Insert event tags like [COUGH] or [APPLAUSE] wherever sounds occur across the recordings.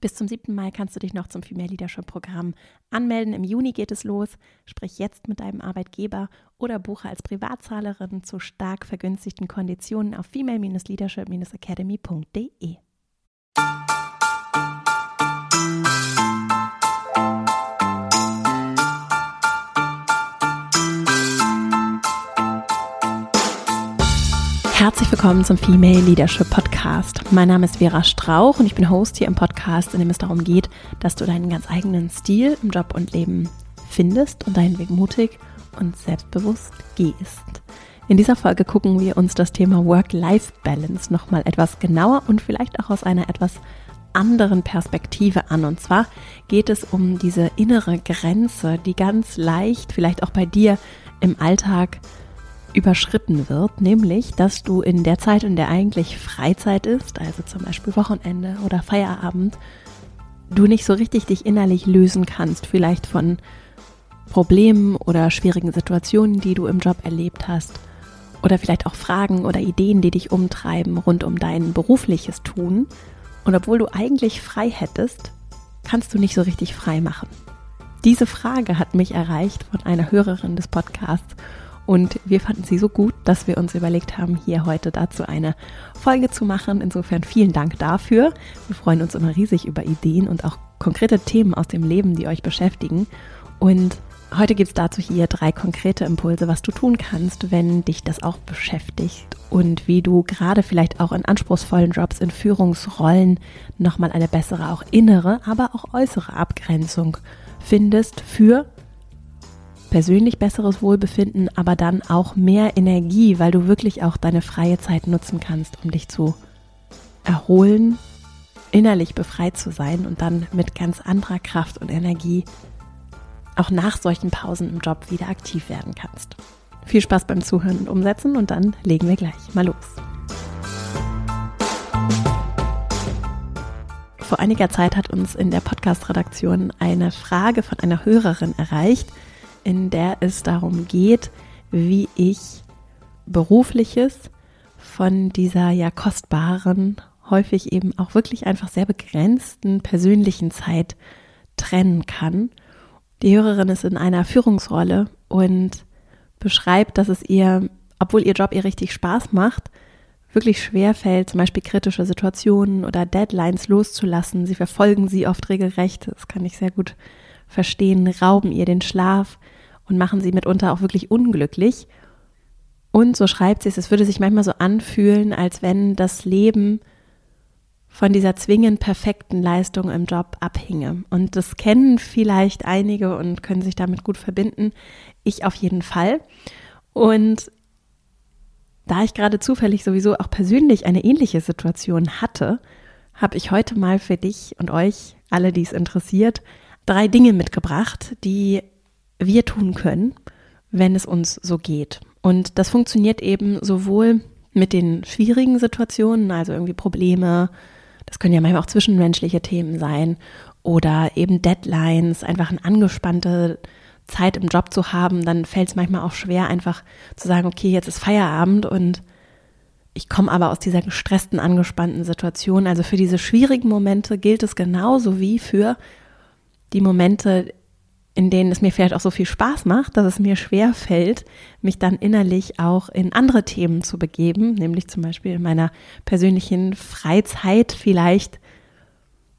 Bis zum 7. Mai kannst du dich noch zum Female Leadership Programm anmelden. Im Juni geht es los. Sprich jetzt mit deinem Arbeitgeber oder buche als Privatzahlerin zu stark vergünstigten Konditionen auf female-leadership-academy.de. Herzlich willkommen zum Female Leadership Podcast. Mein Name ist Vera Strauch und ich bin Host hier im Podcast, in dem es darum geht, dass du deinen ganz eigenen Stil im Job und Leben findest und deinen Weg mutig und selbstbewusst gehst. In dieser Folge gucken wir uns das Thema Work-Life-Balance nochmal etwas genauer und vielleicht auch aus einer etwas anderen Perspektive an. Und zwar geht es um diese innere Grenze, die ganz leicht, vielleicht auch bei dir im Alltag, überschritten wird, nämlich, dass du in der Zeit, in der eigentlich Freizeit ist, also zum Beispiel Wochenende oder Feierabend, du nicht so richtig dich innerlich lösen kannst, vielleicht von Problemen oder schwierigen Situationen, die du im Job erlebt hast, oder vielleicht auch Fragen oder Ideen, die dich umtreiben rund um dein berufliches Tun. Und obwohl du eigentlich frei hättest, kannst du nicht so richtig frei machen. Diese Frage hat mich erreicht von einer Hörerin des Podcasts und wir fanden sie so gut, dass wir uns überlegt haben, hier heute dazu eine Folge zu machen. Insofern vielen Dank dafür. Wir freuen uns immer riesig über Ideen und auch konkrete Themen aus dem Leben, die euch beschäftigen. Und heute gibt es dazu hier drei konkrete Impulse, was du tun kannst, wenn dich das auch beschäftigt und wie du gerade vielleicht auch in anspruchsvollen Jobs, in Führungsrollen nochmal eine bessere, auch innere, aber auch äußere Abgrenzung findest für persönlich besseres Wohlbefinden, aber dann auch mehr Energie, weil du wirklich auch deine freie Zeit nutzen kannst, um dich zu erholen, innerlich befreit zu sein und dann mit ganz anderer Kraft und Energie auch nach solchen Pausen im Job wieder aktiv werden kannst. Viel Spaß beim Zuhören und Umsetzen und dann legen wir gleich mal los. Vor einiger Zeit hat uns in der Podcast-Redaktion eine Frage von einer Hörerin erreicht, in der es darum geht, wie ich berufliches von dieser ja kostbaren, häufig eben auch wirklich einfach sehr begrenzten persönlichen Zeit trennen kann. Die Hörerin ist in einer Führungsrolle und beschreibt, dass es ihr, obwohl ihr Job ihr richtig Spaß macht, wirklich schwer fällt, zum Beispiel kritische Situationen oder Deadlines loszulassen. Sie verfolgen sie oft regelrecht, das kann ich sehr gut verstehen, rauben ihr den Schlaf, und machen sie mitunter auch wirklich unglücklich. Und so schreibt sie es, es würde sich manchmal so anfühlen, als wenn das Leben von dieser zwingend perfekten Leistung im Job abhinge. Und das kennen vielleicht einige und können sich damit gut verbinden. Ich auf jeden Fall. Und da ich gerade zufällig sowieso auch persönlich eine ähnliche Situation hatte, habe ich heute mal für dich und euch, alle, die es interessiert, drei Dinge mitgebracht, die wir tun können, wenn es uns so geht. Und das funktioniert eben sowohl mit den schwierigen Situationen, also irgendwie Probleme, das können ja manchmal auch zwischenmenschliche Themen sein oder eben Deadlines, einfach eine angespannte Zeit im Job zu haben, dann fällt es manchmal auch schwer, einfach zu sagen, okay, jetzt ist Feierabend und ich komme aber aus dieser gestressten, angespannten Situation. Also für diese schwierigen Momente gilt es genauso wie für die Momente, in denen es mir vielleicht auch so viel Spaß macht, dass es mir schwer fällt, mich dann innerlich auch in andere Themen zu begeben, nämlich zum Beispiel in meiner persönlichen Freizeit vielleicht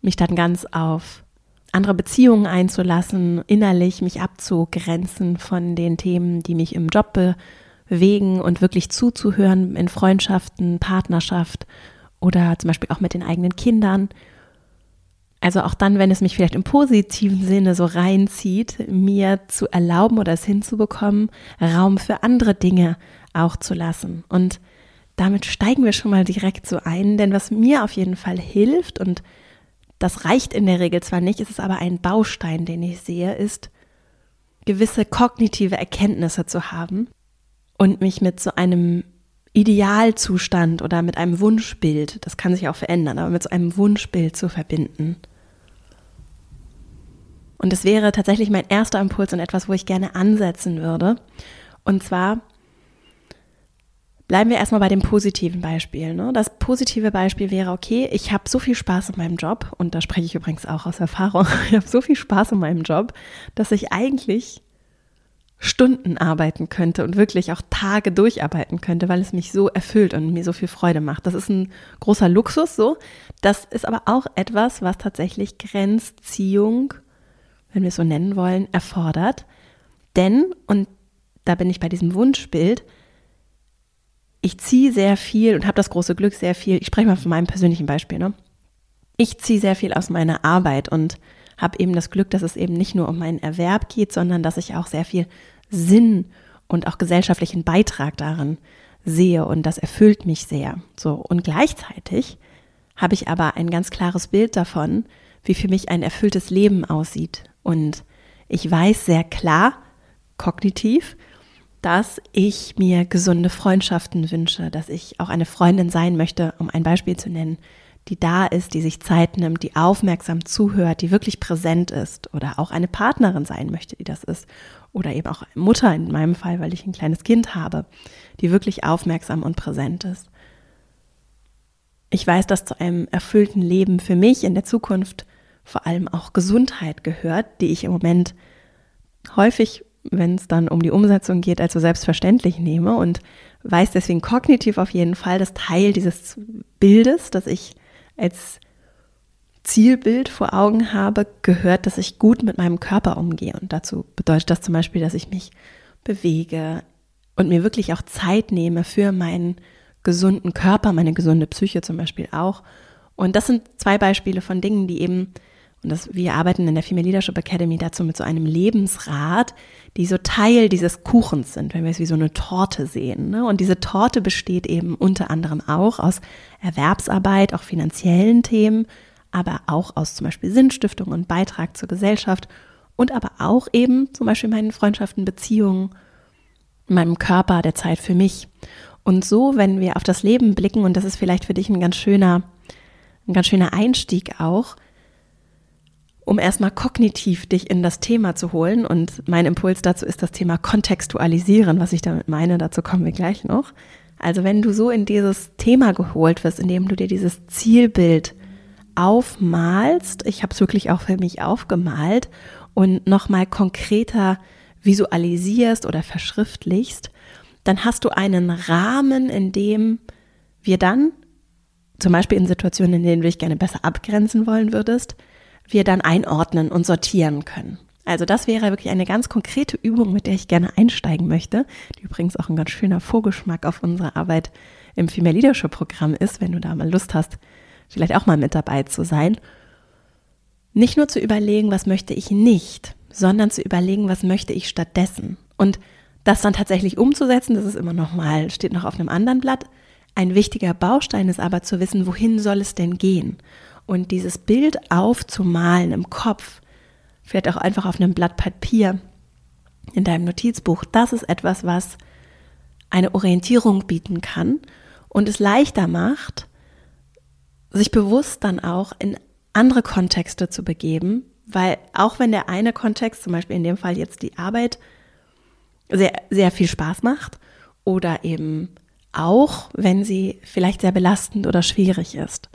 mich dann ganz auf andere Beziehungen einzulassen, innerlich mich abzugrenzen von den Themen, die mich im Job bewegen und wirklich zuzuhören in Freundschaften, Partnerschaft oder zum Beispiel auch mit den eigenen Kindern also auch dann, wenn es mich vielleicht im positiven Sinne so reinzieht, mir zu erlauben oder es hinzubekommen, Raum für andere Dinge auch zu lassen. Und damit steigen wir schon mal direkt so ein, denn was mir auf jeden Fall hilft, und das reicht in der Regel zwar nicht, ist es aber ein Baustein, den ich sehe, ist, gewisse kognitive Erkenntnisse zu haben und mich mit so einem Idealzustand oder mit einem Wunschbild, das kann sich auch verändern, aber mit so einem Wunschbild zu verbinden. Und es wäre tatsächlich mein erster Impuls und etwas, wo ich gerne ansetzen würde. Und zwar Bleiben wir erstmal bei dem positiven Beispiel. Ne? Das positive Beispiel wäre, okay, ich habe so viel Spaß in meinem Job, und da spreche ich übrigens auch aus Erfahrung, [LAUGHS] ich habe so viel Spaß in meinem Job, dass ich eigentlich Stunden arbeiten könnte und wirklich auch Tage durcharbeiten könnte, weil es mich so erfüllt und mir so viel Freude macht. Das ist ein großer Luxus so. Das ist aber auch etwas, was tatsächlich Grenzziehung, wenn wir es so nennen wollen, erfordert. Denn, und da bin ich bei diesem Wunschbild, ich ziehe sehr viel und habe das große Glück, sehr viel, ich spreche mal von meinem persönlichen Beispiel, ne? Ich ziehe sehr viel aus meiner Arbeit und habe eben das Glück, dass es eben nicht nur um meinen Erwerb geht, sondern dass ich auch sehr viel Sinn und auch gesellschaftlichen Beitrag darin sehe und das erfüllt mich sehr. So und gleichzeitig habe ich aber ein ganz klares Bild davon, wie für mich ein erfülltes Leben aussieht und ich weiß sehr klar kognitiv, dass ich mir gesunde Freundschaften wünsche, dass ich auch eine Freundin sein möchte, um ein Beispiel zu nennen, die da ist, die sich Zeit nimmt, die aufmerksam zuhört, die wirklich präsent ist oder auch eine Partnerin sein möchte, die das ist oder eben auch Mutter in meinem Fall, weil ich ein kleines Kind habe, die wirklich aufmerksam und präsent ist. Ich weiß, dass zu einem erfüllten Leben für mich in der Zukunft vor allem auch Gesundheit gehört, die ich im Moment häufig wenn es dann um die Umsetzung geht, als so selbstverständlich nehme und weiß deswegen kognitiv auf jeden Fall, dass Teil dieses Bildes, das ich als Zielbild vor Augen habe, gehört, dass ich gut mit meinem Körper umgehe. Und dazu bedeutet das zum Beispiel, dass ich mich bewege und mir wirklich auch Zeit nehme für meinen gesunden Körper, meine gesunde Psyche zum Beispiel auch. Und das sind zwei Beispiele von Dingen, die eben und das, wir arbeiten in der Female Leadership Academy dazu mit so einem Lebensrat, die so Teil dieses Kuchens sind, wenn wir es wie so eine Torte sehen. Ne? Und diese Torte besteht eben unter anderem auch aus Erwerbsarbeit, auch finanziellen Themen, aber auch aus zum Beispiel Sinnstiftung und Beitrag zur Gesellschaft und aber auch eben zum Beispiel meinen Freundschaften, Beziehungen, meinem Körper, der Zeit für mich. Und so, wenn wir auf das Leben blicken, und das ist vielleicht für dich ein ganz schöner, ein ganz schöner Einstieg auch, um erstmal kognitiv dich in das Thema zu holen. Und mein Impuls dazu ist das Thema Kontextualisieren, was ich damit meine. Dazu kommen wir gleich noch. Also wenn du so in dieses Thema geholt wirst, indem du dir dieses Zielbild aufmalst, ich habe es wirklich auch für mich aufgemalt und nochmal konkreter visualisierst oder verschriftlichst, dann hast du einen Rahmen, in dem wir dann, zum Beispiel in Situationen, in denen du dich gerne besser abgrenzen wollen würdest, wir dann einordnen und sortieren können. Also das wäre wirklich eine ganz konkrete Übung, mit der ich gerne einsteigen möchte, die übrigens auch ein ganz schöner Vorgeschmack auf unsere Arbeit im Female Leadership Programm ist, wenn du da mal Lust hast, vielleicht auch mal mit dabei zu sein. Nicht nur zu überlegen, was möchte ich nicht, sondern zu überlegen, was möchte ich stattdessen. Und das dann tatsächlich umzusetzen, das ist immer noch mal, steht noch auf einem anderen Blatt. Ein wichtiger Baustein ist aber zu wissen, wohin soll es denn gehen? Und dieses Bild aufzumalen im Kopf, vielleicht auch einfach auf einem Blatt Papier in deinem Notizbuch, das ist etwas, was eine Orientierung bieten kann und es leichter macht, sich bewusst dann auch in andere Kontexte zu begeben, weil auch wenn der eine Kontext, zum Beispiel in dem Fall jetzt die Arbeit, sehr, sehr viel Spaß macht oder eben auch, wenn sie vielleicht sehr belastend oder schwierig ist.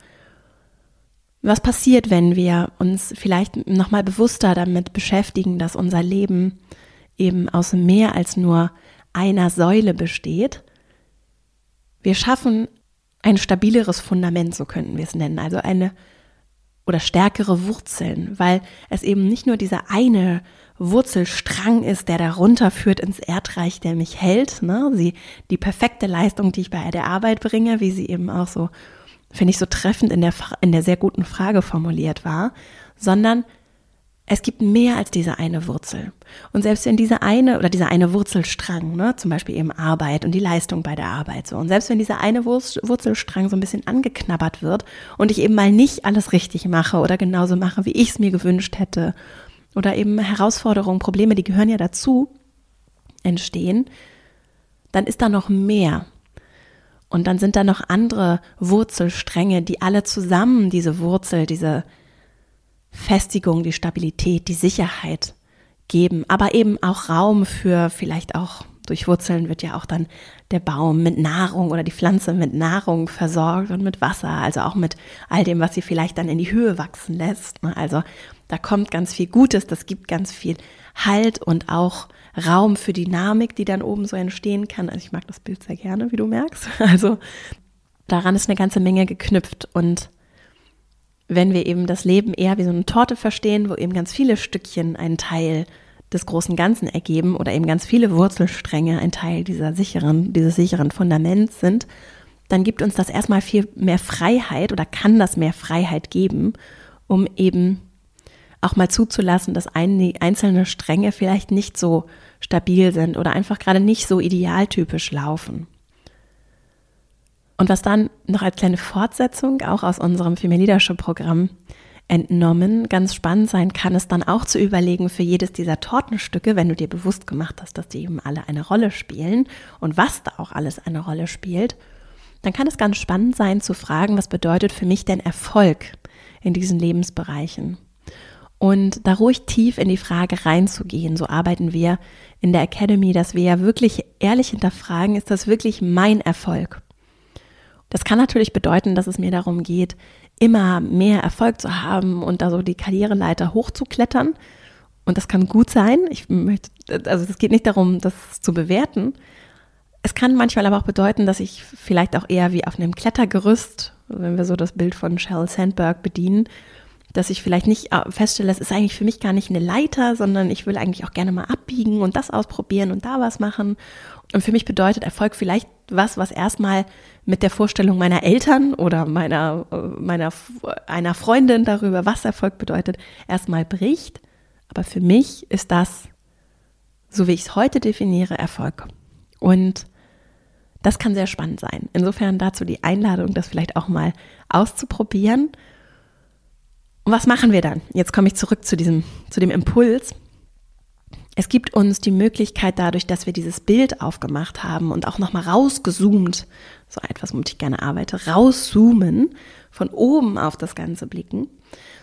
Was passiert, wenn wir uns vielleicht nochmal bewusster damit beschäftigen, dass unser Leben eben aus mehr als nur einer Säule besteht? Wir schaffen ein stabileres Fundament, so könnten wir es nennen, also eine oder stärkere Wurzeln, weil es eben nicht nur dieser eine Wurzelstrang ist, der darunter führt ins Erdreich, der mich hält, ne? Sie, die perfekte Leistung, die ich bei der Arbeit bringe, wie sie eben auch so finde ich so treffend in der, in der sehr guten Frage formuliert war, sondern es gibt mehr als diese eine Wurzel. Und selbst wenn diese eine oder dieser eine Wurzelstrang, ne, zum Beispiel eben Arbeit und die Leistung bei der Arbeit so, und selbst wenn dieser eine Wurzelstrang so ein bisschen angeknabbert wird und ich eben mal nicht alles richtig mache oder genauso mache, wie ich es mir gewünscht hätte, oder eben Herausforderungen, Probleme, die gehören ja dazu, entstehen, dann ist da noch mehr. Und dann sind da noch andere Wurzelstränge, die alle zusammen diese Wurzel, diese Festigung, die Stabilität, die Sicherheit geben, aber eben auch Raum für vielleicht auch Durch Wurzeln wird ja auch dann der Baum mit Nahrung oder die Pflanze mit Nahrung versorgt und mit Wasser, also auch mit all dem, was sie vielleicht dann in die Höhe wachsen lässt. Ne? Also da kommt ganz viel Gutes, das gibt ganz viel Halt und auch Raum für Dynamik, die dann oben so entstehen kann. Also ich mag das Bild sehr gerne, wie du merkst. [LAUGHS] Also daran ist eine ganze Menge geknüpft und wenn wir eben das Leben eher wie so eine Torte verstehen, wo eben ganz viele Stückchen einen Teil des großen Ganzen ergeben oder eben ganz viele Wurzelstränge ein Teil dieser sicheren, dieses sicheren Fundaments sind, dann gibt uns das erstmal viel mehr Freiheit oder kann das mehr Freiheit geben, um eben auch mal zuzulassen, dass einzelne Stränge vielleicht nicht so stabil sind oder einfach gerade nicht so idealtypisch laufen. Und was dann noch als kleine Fortsetzung auch aus unserem Female Leadership Programm entnommen ganz spannend sein kann, es dann auch zu überlegen für jedes dieser Tortenstücke, wenn du dir bewusst gemacht hast, dass die eben alle eine Rolle spielen und was da auch alles eine Rolle spielt, dann kann es ganz spannend sein zu fragen, was bedeutet für mich denn Erfolg in diesen Lebensbereichen? Und da ruhig tief in die Frage reinzugehen. So arbeiten wir in der Academy, dass wir ja wirklich ehrlich hinterfragen, ist das wirklich mein Erfolg? Das kann natürlich bedeuten, dass es mir darum geht, immer mehr Erfolg zu haben und da so die Karriereleiter hochzuklettern. Und das kann gut sein. Ich möchte, also es geht nicht darum, das zu bewerten. Es kann manchmal aber auch bedeuten, dass ich vielleicht auch eher wie auf einem Klettergerüst, wenn wir so das Bild von Sheryl Sandberg bedienen, dass ich vielleicht nicht äh, feststelle, es ist eigentlich für mich gar nicht eine Leiter, sondern ich will eigentlich auch gerne mal abbiegen und das ausprobieren und da was machen. Und für mich bedeutet Erfolg vielleicht was, was erstmal mit der Vorstellung meiner Eltern oder meiner, äh, meiner, einer Freundin darüber, was Erfolg bedeutet, erstmal bricht. Aber für mich ist das, so wie ich es heute definiere, Erfolg. Und das kann sehr spannend sein. Insofern dazu die Einladung, das vielleicht auch mal auszuprobieren und was machen wir dann? Jetzt komme ich zurück zu diesem, zu dem Impuls. Es gibt uns die Möglichkeit dadurch, dass wir dieses Bild aufgemacht haben und auch nochmal rausgezoomt, so etwas, womit ich gerne arbeite, rauszoomen, von oben auf das Ganze blicken.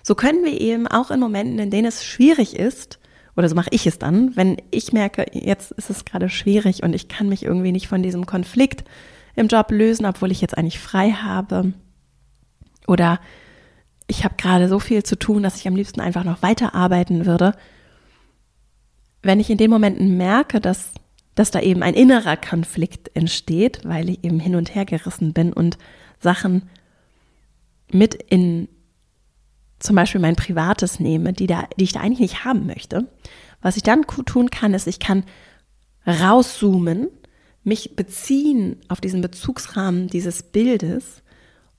So können wir eben auch in Momenten, in denen es schwierig ist, oder so mache ich es dann, wenn ich merke, jetzt ist es gerade schwierig und ich kann mich irgendwie nicht von diesem Konflikt im Job lösen, obwohl ich jetzt eigentlich frei habe. Oder ich habe gerade so viel zu tun, dass ich am liebsten einfach noch weiterarbeiten würde. Wenn ich in den Momenten merke, dass, dass da eben ein innerer Konflikt entsteht, weil ich eben hin und her gerissen bin und Sachen mit in zum Beispiel mein Privates nehme, die, da, die ich da eigentlich nicht haben möchte, was ich dann tun kann, ist, ich kann rauszoomen, mich beziehen auf diesen Bezugsrahmen dieses Bildes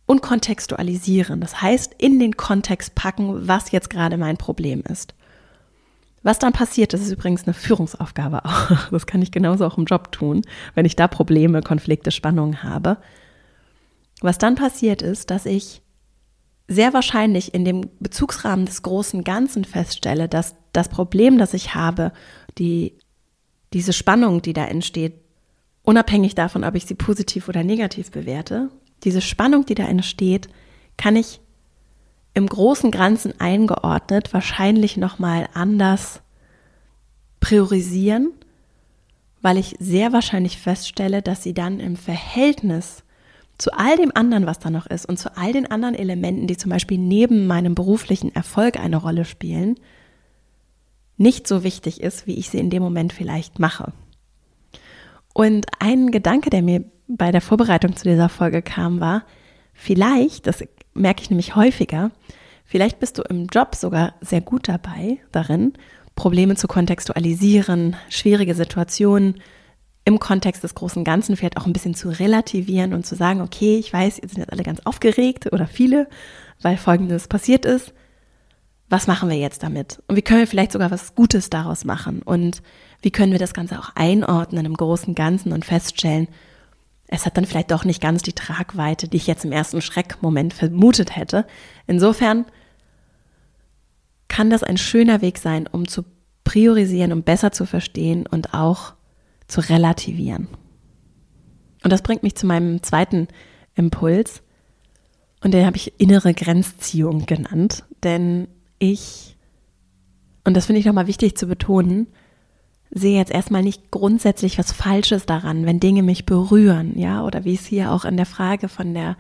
und kontextualisieren. Das heißt, in den Kontext packen, was jetzt gerade mein Problem ist. Was dann passiert, das ist übrigens eine Führungsaufgabe auch. [LAUGHS] Das kann ich genauso auch im Job tun, wenn ich da Probleme, Konflikte, Spannungen habe. Was dann passiert ist, dass ich sehr wahrscheinlich in dem Bezugsrahmen des großen Ganzen feststelle, dass das Problem, das ich habe, die, diese Spannung, die da entsteht, unabhängig davon, ob ich sie positiv oder negativ bewerte, diese Spannung, die da entsteht, kann ich im großen Ganzen eingeordnet wahrscheinlich nochmal anders priorisieren, weil ich sehr wahrscheinlich feststelle, dass sie dann im Verhältnis zu all dem anderen, was da noch ist und zu all den anderen Elementen, die zum Beispiel neben meinem beruflichen Erfolg eine Rolle spielen, nicht so wichtig ist, wie ich sie in dem Moment vielleicht mache. Und ein Gedanke, der mir bei der Vorbereitung zu dieser Folge kam, war, vielleicht, das merke ich nämlich häufiger, vielleicht bist du im Job sogar sehr gut dabei, darin, Probleme zu kontextualisieren, schwierige Situationen im Kontext des großen Ganzen vielleicht auch ein bisschen zu relativieren und zu sagen, okay, ich weiß, ihr seid jetzt alle ganz aufgeregt oder viele, weil Folgendes passiert ist. Was machen wir jetzt damit? Und wie können wir vielleicht sogar was Gutes daraus machen? Und wie können wir das Ganze auch einordnen im großen Ganzen und feststellen, es hat dann vielleicht doch nicht ganz die Tragweite, die ich jetzt im ersten Schreckmoment vermutet hätte. Insofern kann das ein schöner Weg sein, um zu priorisieren, um besser zu verstehen und auch zu relativieren. Und das bringt mich zu meinem zweiten Impuls. Und den habe ich innere Grenzziehung genannt. Denn ich, und das finde ich nochmal wichtig zu betonen, sehe jetzt erstmal nicht grundsätzlich was Falsches daran, wenn Dinge mich berühren, ja, oder wie es hier auch in der Frage von der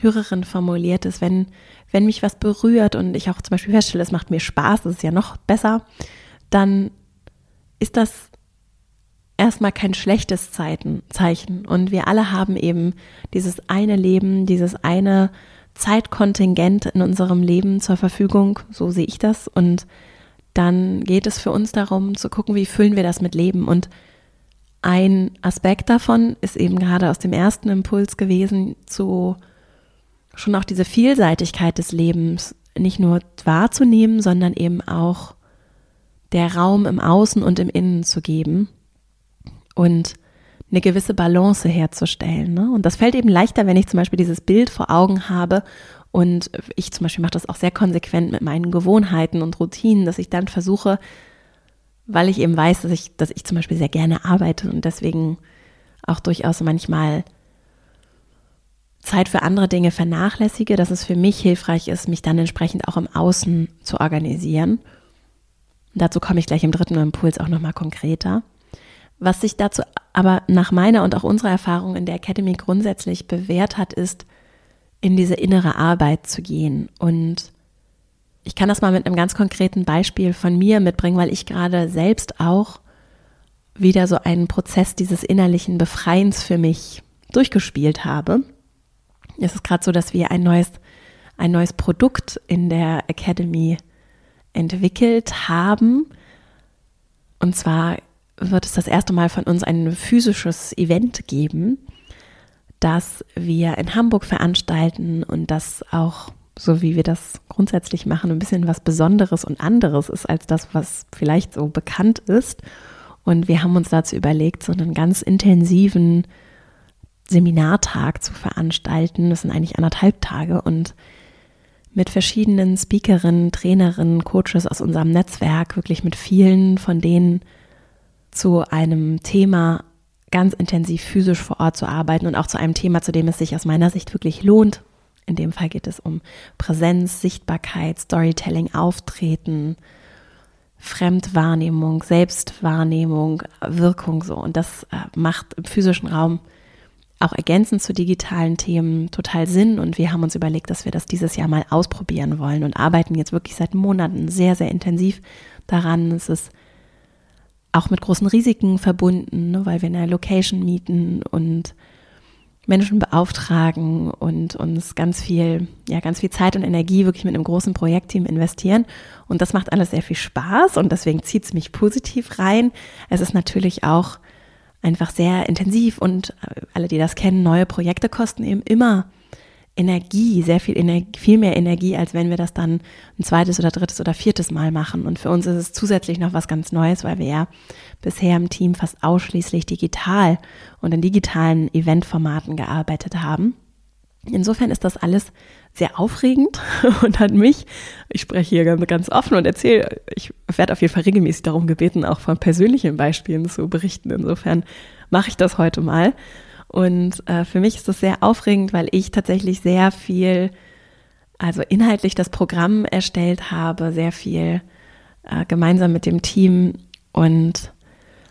Hörerin formuliert ist, wenn, wenn mich was berührt und ich auch zum Beispiel feststelle, es macht mir Spaß, das ist ja noch besser, dann ist das erstmal kein schlechtes Zeichen. Und wir alle haben eben dieses eine Leben, dieses eine Zeitkontingent in unserem Leben zur Verfügung, so sehe ich das. Und dann geht es für uns darum zu gucken, wie füllen wir das mit Leben. Und ein Aspekt davon ist eben gerade aus dem ersten Impuls gewesen, zu schon auch diese Vielseitigkeit des Lebens nicht nur wahrzunehmen, sondern eben auch der Raum im Außen und im Innen zu geben und eine gewisse Balance herzustellen. Ne? Und das fällt eben leichter, wenn ich zum Beispiel dieses Bild vor Augen habe und ich zum Beispiel mache das auch sehr konsequent mit meinen Gewohnheiten und Routinen, dass ich dann versuche, weil ich eben weiß, dass ich, dass ich zum Beispiel sehr gerne arbeite und deswegen auch durchaus manchmal Zeit für andere Dinge vernachlässige, dass es für mich hilfreich ist, mich dann entsprechend auch im Außen zu organisieren. Dazu komme ich gleich im dritten Impuls auch nochmal konkreter. Was sich dazu aber nach meiner und auch unserer Erfahrung in der Academy grundsätzlich bewährt hat, ist, in diese innere Arbeit zu gehen. Und ich kann das mal mit einem ganz konkreten Beispiel von mir mitbringen, weil ich gerade selbst auch wieder so einen Prozess dieses innerlichen Befreiens für mich durchgespielt habe. Es ist gerade so, dass wir ein neues, ein neues Produkt in der Academy entwickelt haben. Und zwar wird es das erste Mal von uns ein physisches Event geben das wir in Hamburg veranstalten und das auch, so wie wir das grundsätzlich machen, ein bisschen was Besonderes und anderes ist als das, was vielleicht so bekannt ist. Und wir haben uns dazu überlegt, so einen ganz intensiven Seminartag zu veranstalten. Das sind eigentlich anderthalb Tage und mit verschiedenen Speakerinnen, Trainerinnen, Coaches aus unserem Netzwerk, wirklich mit vielen von denen zu einem Thema ganz intensiv physisch vor Ort zu arbeiten und auch zu einem Thema, zu dem es sich aus meiner Sicht wirklich lohnt. In dem Fall geht es um Präsenz, Sichtbarkeit, Storytelling, Auftreten, Fremdwahrnehmung, Selbstwahrnehmung, Wirkung so. Und das äh, macht im physischen Raum auch ergänzend zu digitalen Themen total Sinn. Und wir haben uns überlegt, dass wir das dieses Jahr mal ausprobieren wollen und arbeiten jetzt wirklich seit Monaten sehr, sehr intensiv daran. Es ist auch mit großen Risiken verbunden, ne, weil wir eine Location mieten und Menschen beauftragen und uns ganz viel, ja, ganz viel Zeit und Energie wirklich mit einem großen Projektteam investieren. Und das macht alles sehr viel Spaß und deswegen zieht es mich positiv rein. Es ist natürlich auch einfach sehr intensiv und äh, alle, die das kennen, neue Projekte kosten eben immer Energie, sehr viel Energie, viel mehr Energie, als wenn wir das dann ein zweites oder drittes oder viertes Mal machen. Und für uns ist es zusätzlich noch was ganz Neues, weil wir ja bisher im Team fast ausschließlich digital und in digitalen Eventformaten gearbeitet haben. Insofern ist das alles sehr aufregend [LAUGHS] und hat mich, ich spreche hier ganz, ganz offen und erzähle, ich werde auf jeden Fall regelmäßig darum gebeten, auch von persönlichen Beispielen zu berichten. Insofern mache ich das heute mal. Und äh, für mich ist das sehr aufregend, weil ich tatsächlich sehr viel, also inhaltlich das Programm erstellt habe, sehr viel äh, gemeinsam mit dem Team und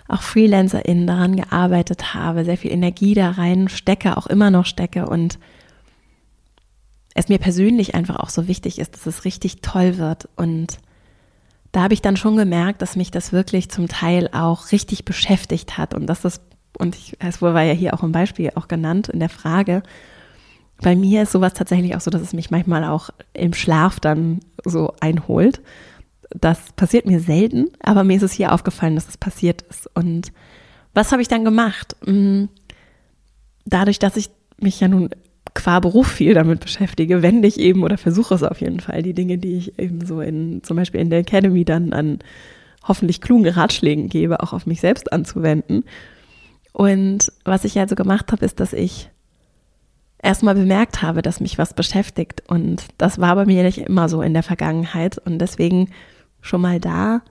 auch FreelancerInnen daran gearbeitet habe, sehr viel Energie da rein stecke, auch immer noch stecke und es mir persönlich einfach auch so wichtig ist, dass es richtig toll wird. Und da habe ich dann schon gemerkt, dass mich das wirklich zum Teil auch richtig beschäftigt hat und dass das und ich, es war ja hier auch ein Beispiel auch genannt in der Frage. Bei mir ist sowas tatsächlich auch so, dass es mich manchmal auch im Schlaf dann so einholt. Das passiert mir selten, aber mir ist es hier aufgefallen, dass es passiert ist. Und was habe ich dann gemacht? Hm, dadurch, dass ich mich ja nun qua Beruf viel damit beschäftige, wende ich eben oder versuche es auf jeden Fall, die Dinge, die ich eben so in, zum Beispiel in der Academy dann an hoffentlich klugen Ratschlägen gebe, auch auf mich selbst anzuwenden. Und was ich also gemacht habe, ist, dass ich erstmal bemerkt habe, dass mich was beschäftigt. Und das war bei mir nicht immer so in der Vergangenheit. Und deswegen schon mal da,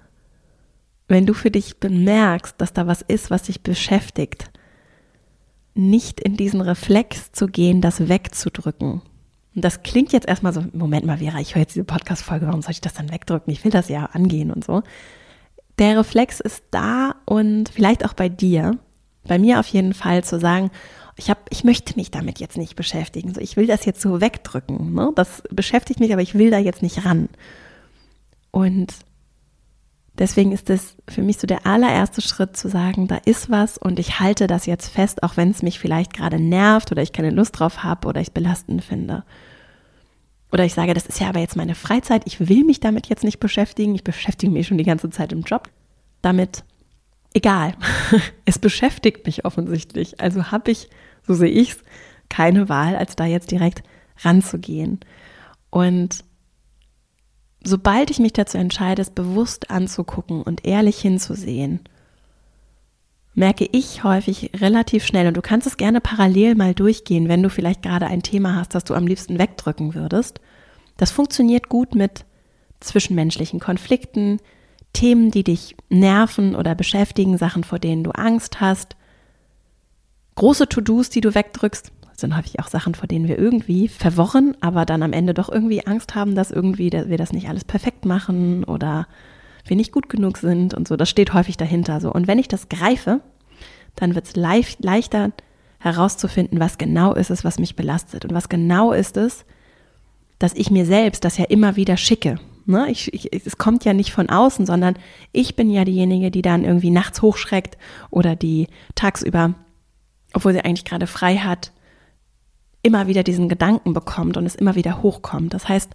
wenn du für dich bemerkst, dass da was ist, was dich beschäftigt, nicht in diesen Reflex zu gehen, das wegzudrücken. Und das klingt jetzt erstmal so, Moment mal, Vera, ich höre jetzt diese Podcast-Folge, warum soll ich das dann wegdrücken? Ich will das ja angehen und so. der Reflex ist da und vielleicht auch bei dir, bei mir auf jeden Fall zu sagen, ich habe, ich möchte mich damit jetzt nicht beschäftigen. So, ich will das jetzt so wegdrücken. Ne? Das beschäftigt mich, aber ich will da jetzt nicht ran. Und deswegen ist es für mich so der allererste Schritt zu sagen, da ist was und ich halte das jetzt fest, auch wenn es mich vielleicht gerade nervt oder ich keine Lust drauf habe oder ich belastend finde. Oder ich sage, das ist ja aber jetzt meine Freizeit, ich will mich damit jetzt nicht beschäftigen, ich beschäftige mich schon die ganze Zeit im Job. Damit egal. [LAUGHS] es beschäftigt mich offensichtlich. Also habe ich, so sehe ich es, keine Wahl, als da jetzt direkt ranzugehen. Und sobald ich mich dazu entscheide, es bewusst anzugucken und ehrlich hinzusehen, merke ich häufig relativ schnell, und du kannst es gerne parallel mal durchgehen, wenn du vielleicht gerade ein Thema hast, das du am liebsten wegdrücken würdest. Das funktioniert gut mit zwischenmenschlichen Konflikten, Themen, die dich nerven oder beschäftigen, Sachen, vor denen du Angst hast. Große To-Dos, die du wegdrückst, sind häufig auch Sachen, vor denen wir irgendwie verworren, aber dann am Ende doch irgendwie Angst haben, dass irgendwie wir das nicht alles perfekt machen oder wir nicht gut genug sind und so. Das steht häufig dahinter so. Und wenn ich das greife, dann wird es leicht, leichter herauszufinden, was genau ist es, was mich belastet und was genau ist es, dass ich mir selbst das ja immer wieder schicke. Ne? Ich, ich, es kommt ja nicht von außen, sondern ich bin ja diejenige, die dann irgendwie nachts hochschreckt oder die tagsüber, obwohl sie eigentlich gerade frei hat, immer wieder diesen Gedanken bekommt und es immer wieder hochkommt. Das heißt,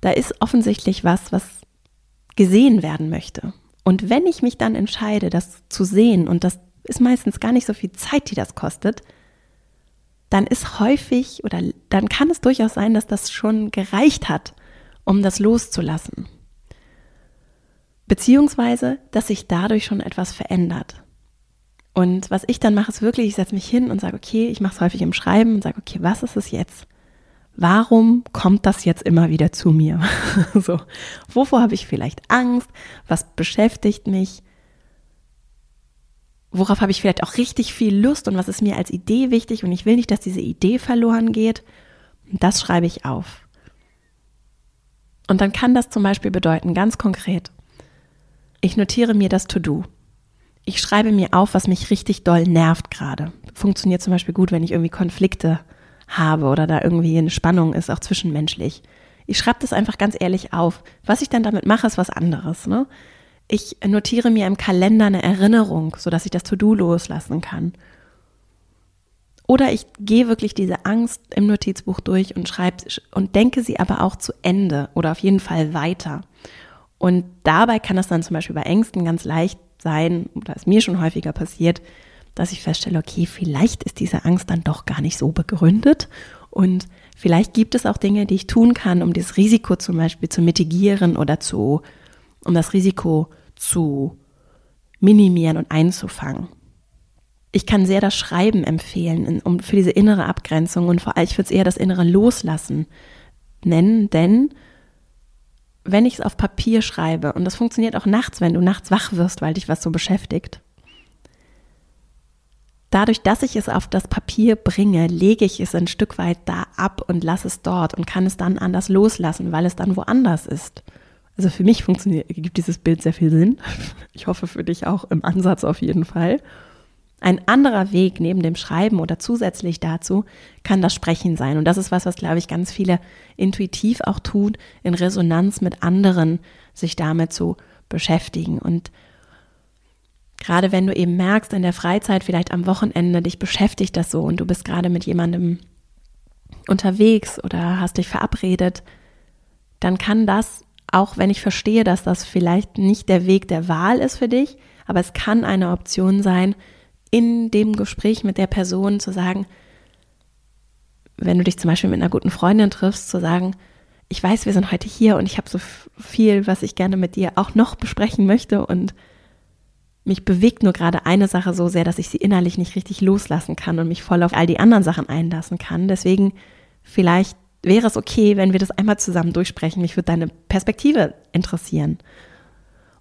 da ist offensichtlich was, was gesehen werden möchte. Und wenn ich mich dann entscheide, das zu sehen, und das ist meistens gar nicht so viel Zeit, die das kostet, dann ist häufig oder dann kann es durchaus sein, dass das schon gereicht hat, um das loszulassen. Beziehungsweise, dass sich dadurch schon etwas verändert. Und was ich dann mache, ist wirklich, ich setze mich hin und sage, okay, ich mache es häufig im Schreiben und sage, okay, was ist es jetzt? Warum kommt das jetzt immer wieder zu mir? [LAUGHS] so, wovor habe ich vielleicht Angst? Was beschäftigt mich? Worauf habe ich vielleicht auch richtig viel Lust und was ist mir als Idee wichtig und ich will nicht, dass diese Idee verloren geht? Das schreibe ich auf. Und dann kann das zum Beispiel bedeuten, ganz konkret, ich notiere mir das To-Do. Ich schreibe mir auf, was mich richtig doll nervt gerade. Funktioniert zum Beispiel gut, wenn ich irgendwie Konflikte habe oder da irgendwie eine Spannung ist, auch zwischenmenschlich. Ich schreibe das einfach ganz ehrlich auf. Was ich dann damit mache, ist was anderes. Ne? Ich notiere mir im Kalender eine Erinnerung, sodass ich das To-Do loslassen kann. Oder ich gehe wirklich diese Angst im Notizbuch durch und schreibe und denke sie aber auch zu Ende oder auf jeden Fall weiter. Und dabei kann es dann zum Beispiel bei Ängsten ganz leicht sein, oder ist mir schon häufiger passiert, dass ich feststelle, okay, vielleicht ist diese Angst dann doch gar nicht so begründet und vielleicht gibt es auch Dinge, die ich tun kann, um dieses Risiko zum Beispiel zu mitigieren oder zu, um das Risiko zu minimieren und einzufangen ich kann sehr das Schreiben empfehlen, um für diese innere Abgrenzung und vor allem, ich würde es eher das innere Loslassen nennen, denn wenn ich es auf Papier schreibe, und das funktioniert auch nachts, wenn du nachts wach wirst, weil dich was so beschäftigt, dadurch, dass ich es auf das Papier bringe, lege ich es ein Stück weit da ab und lasse es dort und kann es dann anders loslassen, weil es dann woanders ist. Also für mich funktioniert, gibt dieses Bild sehr viel Sinn. [LAUGHS] Ich hoffe für dich auch im Ansatz auf jeden Fall. Ein anderer Weg neben dem Schreiben oder zusätzlich dazu kann das Sprechen sein. Und das ist was, was, glaube ich, ganz viele intuitiv auch tun, in Resonanz mit anderen sich damit zu beschäftigen. Und gerade wenn du eben merkst, in der Freizeit, vielleicht am Wochenende, dich beschäftigt das so und du bist gerade mit jemandem unterwegs oder hast dich verabredet, dann kann das, auch wenn ich verstehe, dass das vielleicht nicht der Weg der Wahl ist für dich, aber es kann eine Option sein, in dem Gespräch mit der Person zu sagen, wenn du dich zum Beispiel mit einer guten Freundin triffst, zu sagen, ich weiß, wir sind heute hier und ich habe so viel, was ich gerne mit dir auch noch besprechen möchte und mich bewegt nur gerade eine Sache so sehr, dass ich sie innerlich nicht richtig loslassen kann und mich voll auf all die anderen Sachen einlassen kann. Deswegen vielleicht wäre es okay, wenn wir das einmal zusammen durchsprechen. Mich würde deine Perspektive interessieren.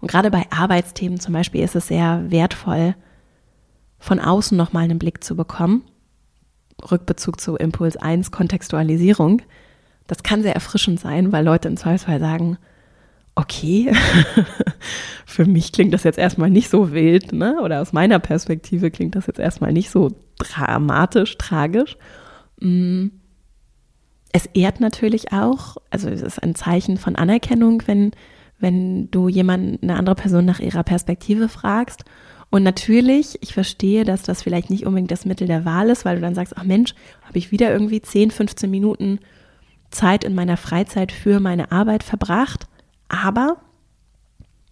Und gerade bei Arbeitsthemen zum Beispiel ist es sehr wertvoll, von außen nochmal einen Blick zu bekommen. Rückbezug zu Impuls 1, Kontextualisierung. Das kann sehr erfrischend sein, weil Leute im Zweifelsfall sagen, okay, [LAUGHS] für mich klingt das jetzt erstmal nicht so wild, ne? Oder aus meiner Perspektive klingt das jetzt erstmal nicht so dramatisch, tragisch. Mm. Es ehrt natürlich auch, also es ist ein Zeichen von Anerkennung, wenn, wenn du jemanden, eine andere Person nach ihrer Perspektive fragst. Und natürlich, ich verstehe, dass das vielleicht nicht unbedingt das Mittel der Wahl ist, weil du dann sagst, ach Mensch, habe ich wieder irgendwie 10, 15 Minuten Zeit in meiner Freizeit für meine Arbeit verbracht. Aber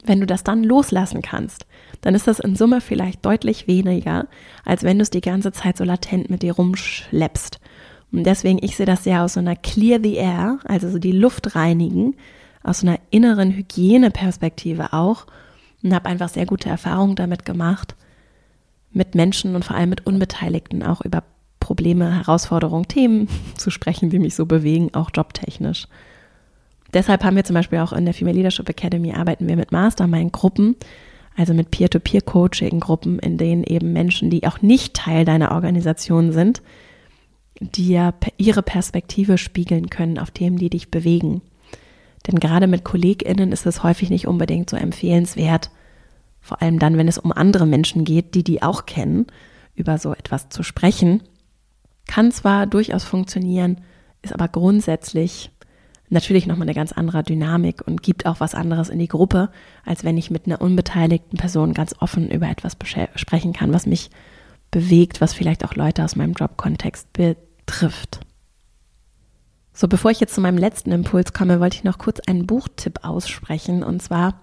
wenn du das dann loslassen kannst, dann ist das in Summe vielleicht deutlich weniger, als wenn du es die ganze Zeit so latent mit dir rumschleppst. Und deswegen, ich sehe das sehr aus so einer Clear the Air, also so die Luft reinigen, aus so einer inneren Hygieneperspektive auch und habe einfach sehr gute Erfahrungen damit gemacht, mit Menschen und vor allem mit Unbeteiligten auch über Probleme, Herausforderungen, Themen [LAUGHS] zu sprechen, die mich so bewegen, auch jobtechnisch. Deshalb haben wir zum Beispiel auch in der Female Leadership Academy arbeiten wir mit Mastermind-Gruppen, also mit Peer-to-Peer-Coaching-Gruppen, in denen eben Menschen, die auch nicht Teil deiner Organisation sind, dir ihre Perspektive spiegeln können auf Themen, die dich bewegen. Denn gerade mit KollegInnen ist es häufig nicht unbedingt so empfehlenswert, vor allem dann, wenn es um andere Menschen geht, die die auch kennen, über so etwas zu sprechen. Kann zwar durchaus funktionieren, ist aber grundsätzlich natürlich nochmal eine ganz andere Dynamik und gibt auch was anderes in die Gruppe, als wenn ich mit einer unbeteiligten Person ganz offen über etwas sprechen kann, was mich bewegt, was vielleicht auch Leute aus meinem Jobkontext betrifft. So, bevor ich jetzt zu meinem letzten Impuls komme, wollte ich noch kurz einen Buchtipp aussprechen und zwar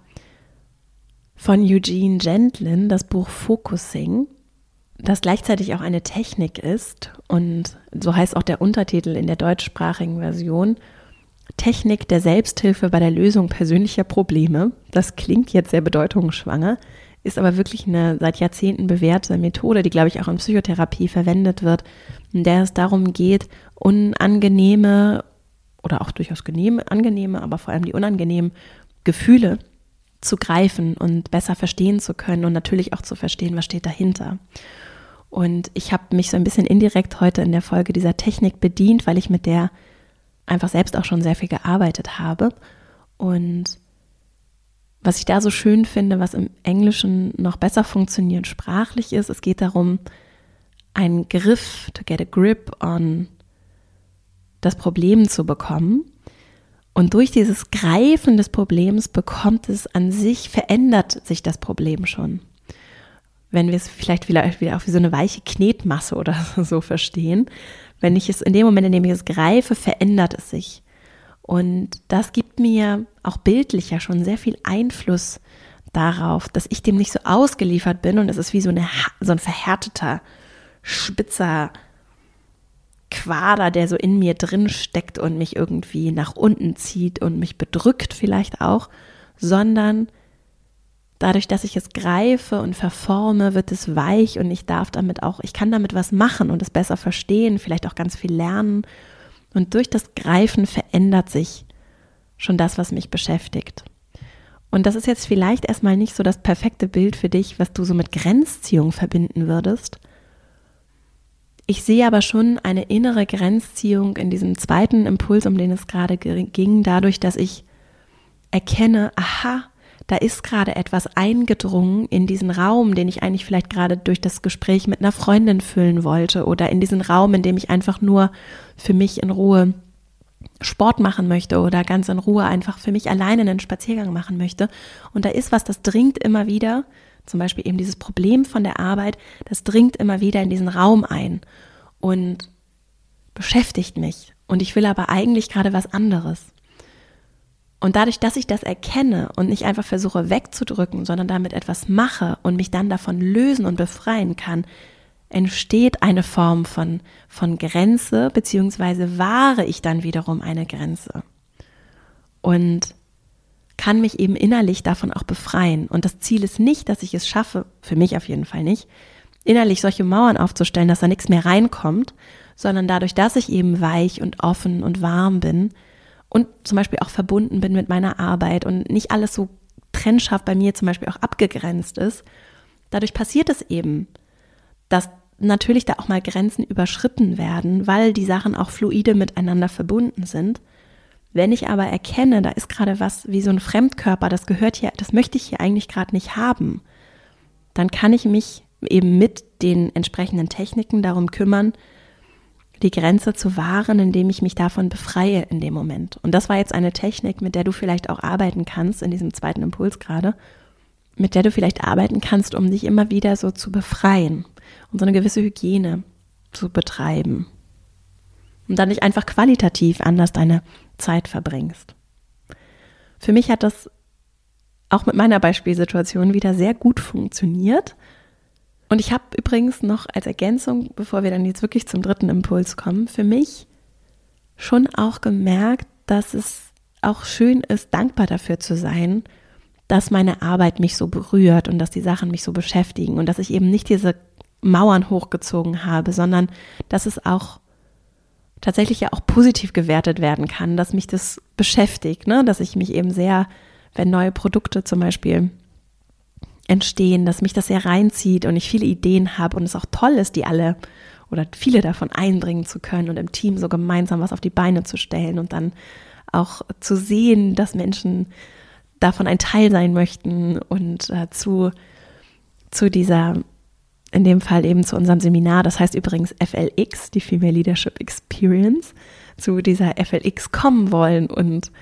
von Eugene Gentlin, das Buch Focusing, das gleichzeitig auch eine Technik ist und so heißt auch der Untertitel in der deutschsprachigen Version. Technik der Selbsthilfe bei der Lösung persönlicher Probleme. Das klingt jetzt sehr bedeutungsschwanger, ist aber wirklich eine seit Jahrzehnten bewährte Methode, die, glaube ich, auch in Psychotherapie verwendet wird, in der es darum geht, unangenehme oder auch durchaus angenehme, aber vor allem die unangenehmen Gefühle zu greifen und besser verstehen zu können und natürlich auch zu verstehen, was steht dahinter. Und ich habe mich so ein bisschen indirekt heute in der Folge dieser Technik bedient, weil ich mit der einfach selbst auch schon sehr viel gearbeitet habe. Und was ich da so schön finde, was im Englischen noch besser funktioniert sprachlich ist, es geht darum, einen Griff, to get a grip on das Problem zu bekommen. Und durch dieses Greifen des Problems bekommt es an sich, verändert sich das Problem schon. Wenn wir es vielleicht wieder, wieder auch wie so eine weiche Knetmasse oder [LAUGHS] so verstehen. Wenn ich es in dem Moment, in dem ich es greife, verändert es sich. Und das gibt mir auch bildlich ja schon sehr viel Einfluss darauf, dass ich dem nicht so ausgeliefert bin. Und es ist wie so, eine, so ein verhärteter, spitzer Quader, der so in mir drin steckt und mich irgendwie nach unten zieht und mich bedrückt vielleicht auch, sondern dadurch, dass ich es greife und verforme, wird es weich und ich darf damit auch, ich kann damit was machen und es besser verstehen, vielleicht auch ganz viel lernen und durch das Greifen verändert sich schon das, was mich beschäftigt. Und das ist jetzt vielleicht erstmal nicht so das perfekte Bild für dich, was du so mit Grenzziehung verbinden würdest. Ich sehe aber schon eine innere Grenzziehung in diesem zweiten Impuls, um den es gerade ging, dadurch, dass ich erkenne, aha, da ist gerade etwas eingedrungen in diesen Raum, den ich eigentlich vielleicht gerade durch das Gespräch mit einer Freundin füllen wollte oder in diesen Raum, in dem ich einfach nur für mich in Ruhe Sport machen möchte oder ganz in Ruhe einfach für mich alleine einen Spaziergang machen möchte. Und da ist was, das dringt immer wieder, zum Beispiel eben dieses Problem von der Arbeit, das dringt immer wieder in diesen Raum ein und beschäftigt mich. Und ich will aber eigentlich gerade was anderes. Und dadurch, dass ich das erkenne und nicht einfach versuche wegzudrücken, sondern damit etwas mache und mich dann davon lösen und befreien kann, entsteht eine Form von, von Grenze, beziehungsweise wahre ich dann wiederum eine Grenze. Und kann mich eben innerlich davon auch befreien. Und das Ziel ist nicht, dass ich es schaffe, für mich auf jeden Fall nicht, innerlich solche Mauern aufzustellen, dass da nichts mehr reinkommt, sondern dadurch, dass ich eben weich und offen und warm bin, und zum Beispiel auch verbunden bin mit meiner Arbeit und nicht alles so trennscharf bei mir zum Beispiel auch abgegrenzt ist, dadurch passiert es eben, dass natürlich da auch mal Grenzen überschritten werden, weil die Sachen auch fluide miteinander verbunden sind. Wenn ich aber erkenne, da ist gerade was wie so ein Fremdkörper, das gehört hier, das möchte ich hier eigentlich gerade nicht haben, dann kann ich mich eben mit den entsprechenden Techniken darum kümmern, die Grenze zu wahren, indem ich mich davon befreie in dem Moment. Und das war jetzt eine Technik, mit der du vielleicht auch arbeiten kannst, in diesem zweiten Impuls gerade, mit der du vielleicht arbeiten kannst, um dich immer wieder so zu befreien und so eine gewisse Hygiene zu betreiben. Und dann nicht einfach qualitativ anders deine Zeit verbringst. Für mich hat das auch mit meiner Beispielsituation wieder sehr gut funktioniert. Und ich habe übrigens noch als Ergänzung, bevor wir dann jetzt wirklich zum dritten Impuls kommen, für mich schon auch gemerkt, dass es auch schön ist, dankbar dafür zu sein, dass meine Arbeit mich so berührt und dass die Sachen mich so beschäftigen und dass ich eben nicht diese Mauern hochgezogen habe, sondern dass es auch tatsächlich ja auch positiv gewertet werden kann, dass mich das beschäftigt, ne? dass ich mich eben sehr, wenn neue Produkte zum Beispiel entstehen, dass mich das sehr reinzieht und ich viele Ideen habe und es auch toll ist, die alle oder viele davon einbringen zu können und im Team so gemeinsam was auf die Beine zu stellen und dann auch zu sehen, dass Menschen davon ein Teil sein möchten und äh, zu, zu dieser, in dem Fall eben zu unserem Seminar, das heißt übrigens FLX, die Female Leadership Experience, zu dieser FLX kommen wollen und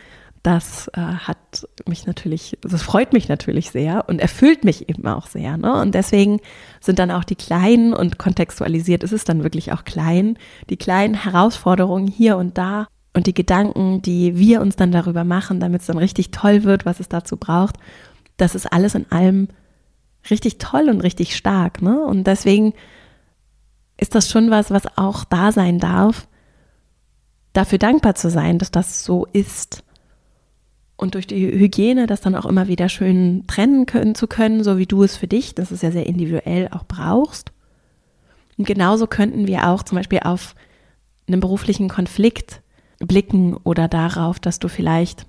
das äh, hat mich natürlich, das freut mich natürlich sehr und erfüllt mich eben auch sehr. Ne? Und deswegen sind dann auch die kleinen und kontextualisiert ist es dann wirklich auch klein, die kleinen Herausforderungen hier und da und die Gedanken, die wir uns dann darüber machen, damit es dann richtig toll wird, was es dazu braucht, das ist alles in allem richtig toll und richtig stark. Ne? Und deswegen ist das schon was, was auch da sein darf, dafür dankbar zu sein, dass das so ist und durch die Hygiene das dann auch immer wieder schön trennen können, zu können, so wie du es für dich, das ist ja sehr individuell, auch brauchst. Und genauso könnten wir auch zum Beispiel auf einen beruflichen Konflikt blicken oder darauf, dass du vielleicht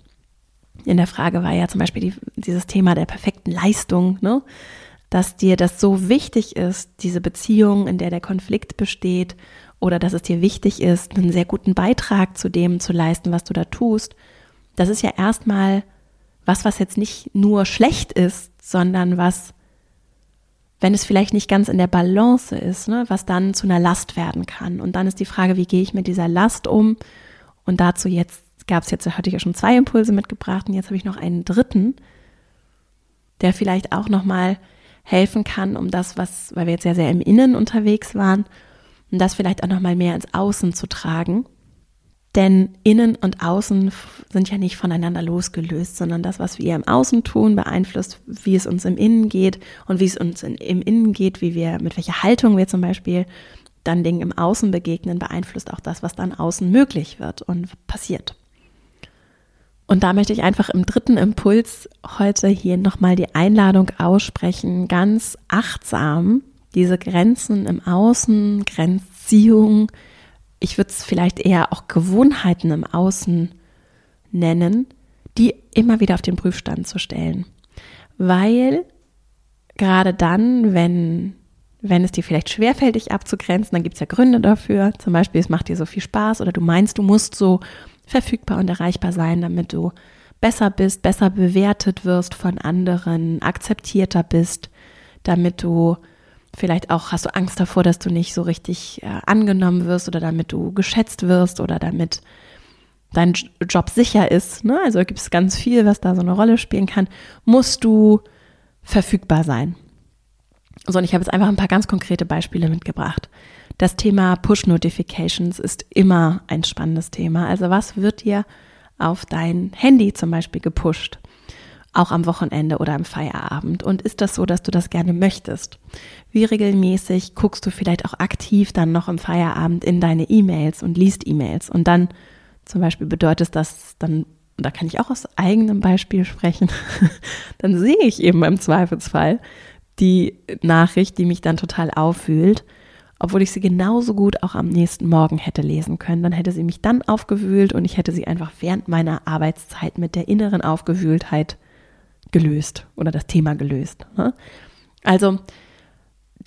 in der Frage war ja zum Beispiel die, dieses Thema der perfekten Leistung, ne? dass dir das so wichtig ist, diese Beziehung, in der der Konflikt besteht, oder dass es dir wichtig ist, einen sehr guten Beitrag zu dem zu leisten, was du da tust das ist ja erstmal was, was jetzt nicht nur schlecht ist, sondern was, wenn es vielleicht nicht ganz in der Balance ist, ne, was dann zu einer Last werden kann. Und dann ist die Frage, wie gehe ich mit dieser Last um? Und dazu jetzt gab es jetzt, hatte ich ja schon zwei Impulse mitgebracht und jetzt habe ich noch einen dritten, der vielleicht auch nochmal helfen kann, um das, was, weil wir jetzt ja sehr im Innen unterwegs waren, um das vielleicht auch nochmal mehr ins Außen zu tragen. Denn innen und außen sind ja nicht voneinander losgelöst, sondern das, was wir im Außen tun, beeinflusst, wie es uns im Innen geht und wie es uns in, im Innen geht, wie wir, mit welcher Haltung wir zum Beispiel dann Dingen im Außen begegnen, beeinflusst auch das, was dann außen möglich wird und passiert. Und da möchte ich einfach im dritten Impuls heute hier nochmal die Einladung aussprechen, ganz achtsam diese Grenzen im Außen, Grenzziehung, ich würde es vielleicht eher auch Gewohnheiten im Außen nennen, die immer wieder auf den Prüfstand zu stellen. Weil gerade dann, wenn, wenn es dir vielleicht schwerfällt, dich abzugrenzen, dann gibt es ja Gründe dafür. Zum Beispiel, es macht dir so viel Spaß oder du meinst, du musst so verfügbar und erreichbar sein, damit du besser bist, besser bewertet wirst von anderen, akzeptierter bist, damit du Vielleicht auch hast du Angst davor, dass du nicht so richtig äh, angenommen wirst oder damit du geschätzt wirst oder damit dein Job sicher ist. Ne? Also gibt es ganz viel, was da so eine Rolle spielen kann. Musst du verfügbar sein. So, und ich habe jetzt einfach ein paar ganz konkrete Beispiele mitgebracht. Das Thema Push-Notifications ist immer ein spannendes Thema. Also was wird dir auf dein Handy zum Beispiel gepusht? auch am Wochenende oder am Feierabend? Und ist das so, dass du das gerne möchtest? Wie regelmäßig guckst du vielleicht auch aktiv dann noch im Feierabend in deine E-Mails und liest E-Mails? Und dann zum Beispiel bedeutet das dann, da kann ich auch aus eigenem Beispiel sprechen, [LAUGHS] dann sehe ich eben im Zweifelsfall die Nachricht, die mich dann total aufwühlt, obwohl ich sie genauso gut auch am nächsten Morgen hätte lesen können. Dann hätte sie mich dann aufgewühlt und ich hätte sie einfach während meiner Arbeitszeit mit der inneren Aufgewühltheit gelöst oder das Thema gelöst. Ne? Also